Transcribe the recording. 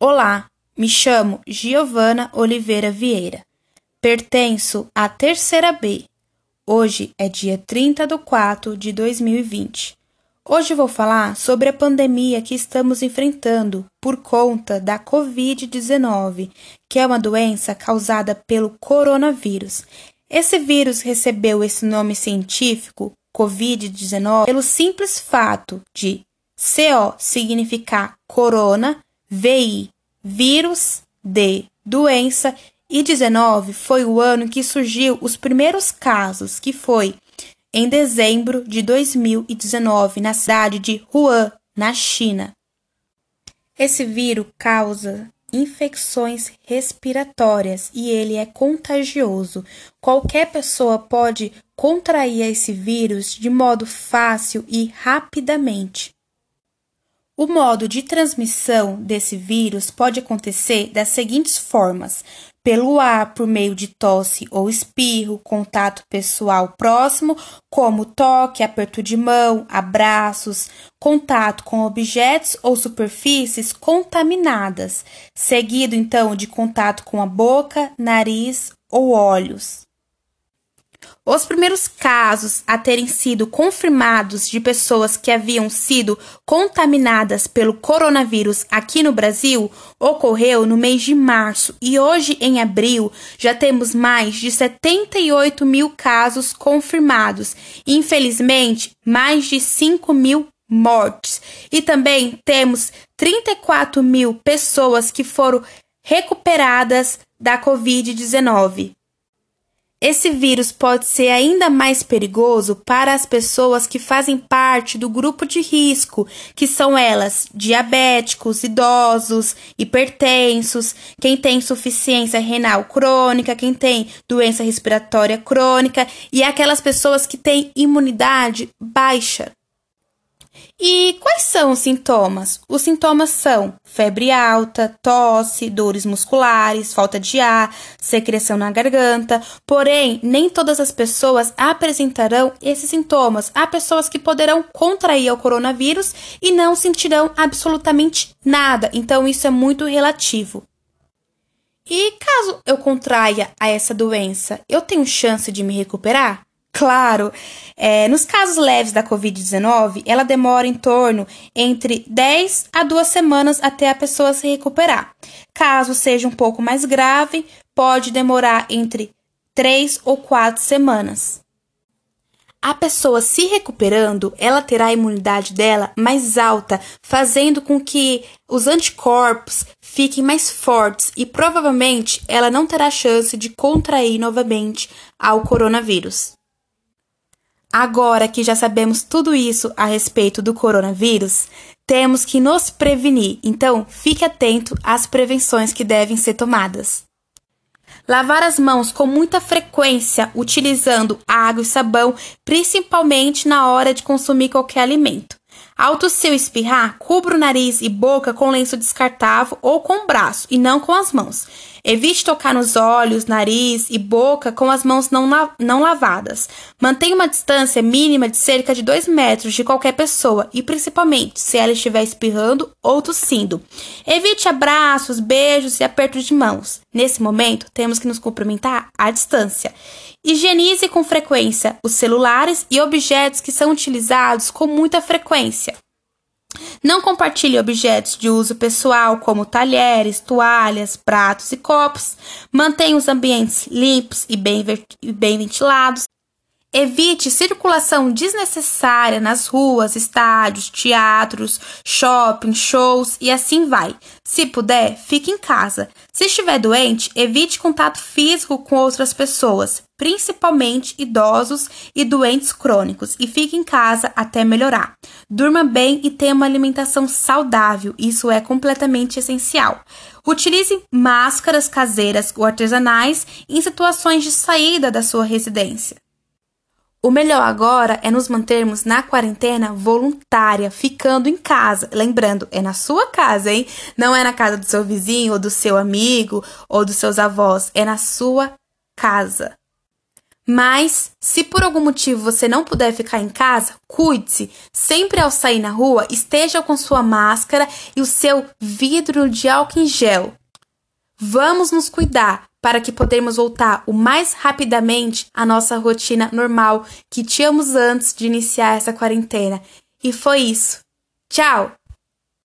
Olá, me chamo Giovana Oliveira Vieira. Pertenço à terceira B. Hoje é dia 30 de 4 de 2020. Hoje vou falar sobre a pandemia que estamos enfrentando por conta da Covid-19, que é uma doença causada pelo coronavírus. Esse vírus recebeu esse nome científico, Covid-19, pelo simples fato de CO significar corona VI, vírus, D, doença, e 19 foi o ano que surgiu os primeiros casos, que foi em dezembro de 2019 na cidade de Wuhan, na China. Esse vírus causa infecções respiratórias e ele é contagioso. Qualquer pessoa pode contrair esse vírus de modo fácil e rapidamente. O modo de transmissão desse vírus pode acontecer das seguintes formas: pelo ar, por meio de tosse ou espirro, contato pessoal próximo, como toque, aperto de mão, abraços, contato com objetos ou superfícies contaminadas, seguido então de contato com a boca, nariz ou olhos. Os primeiros casos a terem sido confirmados de pessoas que haviam sido contaminadas pelo coronavírus aqui no Brasil ocorreu no mês de março e hoje, em abril, já temos mais de 78 mil casos confirmados infelizmente, mais de 5 mil mortes. E também temos 34 mil pessoas que foram recuperadas da Covid-19. Esse vírus pode ser ainda mais perigoso para as pessoas que fazem parte do grupo de risco, que são elas diabéticos, idosos, hipertensos, quem tem insuficiência renal crônica, quem tem doença respiratória crônica e aquelas pessoas que têm imunidade baixa. E quais são os sintomas? Os sintomas são febre alta, tosse, dores musculares, falta de ar, secreção na garganta. Porém, nem todas as pessoas apresentarão esses sintomas. Há pessoas que poderão contrair o coronavírus e não sentirão absolutamente nada. Então, isso é muito relativo. E caso eu contraia a essa doença, eu tenho chance de me recuperar? Claro, é, nos casos leves da Covid-19, ela demora em torno entre 10 a 2 semanas até a pessoa se recuperar. Caso seja um pouco mais grave, pode demorar entre 3 ou 4 semanas. A pessoa se recuperando, ela terá a imunidade dela mais alta, fazendo com que os anticorpos fiquem mais fortes e provavelmente ela não terá chance de contrair novamente ao coronavírus. Agora que já sabemos tudo isso a respeito do coronavírus, temos que nos prevenir, então fique atento às prevenções que devem ser tomadas. Lavar as mãos com muita frequência, utilizando água e sabão, principalmente na hora de consumir qualquer alimento. Ao tossir ou espirrar, cubra o nariz e boca com lenço descartável ou com o braço e não com as mãos. Evite tocar nos olhos, nariz e boca com as mãos não, não lavadas. Mantenha uma distância mínima de cerca de 2 metros de qualquer pessoa e principalmente se ela estiver espirrando ou tossindo. Evite abraços, beijos e apertos de mãos. Nesse momento, temos que nos cumprimentar à distância. Higienize com frequência os celulares e objetos que são utilizados com muita frequência. Não compartilhe objetos de uso pessoal, como talheres, toalhas, pratos e copos. Mantenha os ambientes limpos e bem, bem ventilados. Evite circulação desnecessária nas ruas, estádios, teatros, shopping, shows e assim vai. Se puder, fique em casa. Se estiver doente, evite contato físico com outras pessoas, principalmente idosos e doentes crônicos, e fique em casa até melhorar. Durma bem e tenha uma alimentação saudável, isso é completamente essencial. Utilize máscaras caseiras ou artesanais em situações de saída da sua residência. O melhor agora é nos mantermos na quarentena voluntária, ficando em casa. Lembrando, é na sua casa, hein? Não é na casa do seu vizinho, ou do seu amigo, ou dos seus avós. É na sua casa. Mas, se por algum motivo você não puder ficar em casa, cuide-se. Sempre ao sair na rua, esteja com sua máscara e o seu vidro de álcool em gel. Vamos nos cuidar para que podemos voltar o mais rapidamente à nossa rotina normal que tínhamos antes de iniciar essa quarentena. E foi isso. Tchau!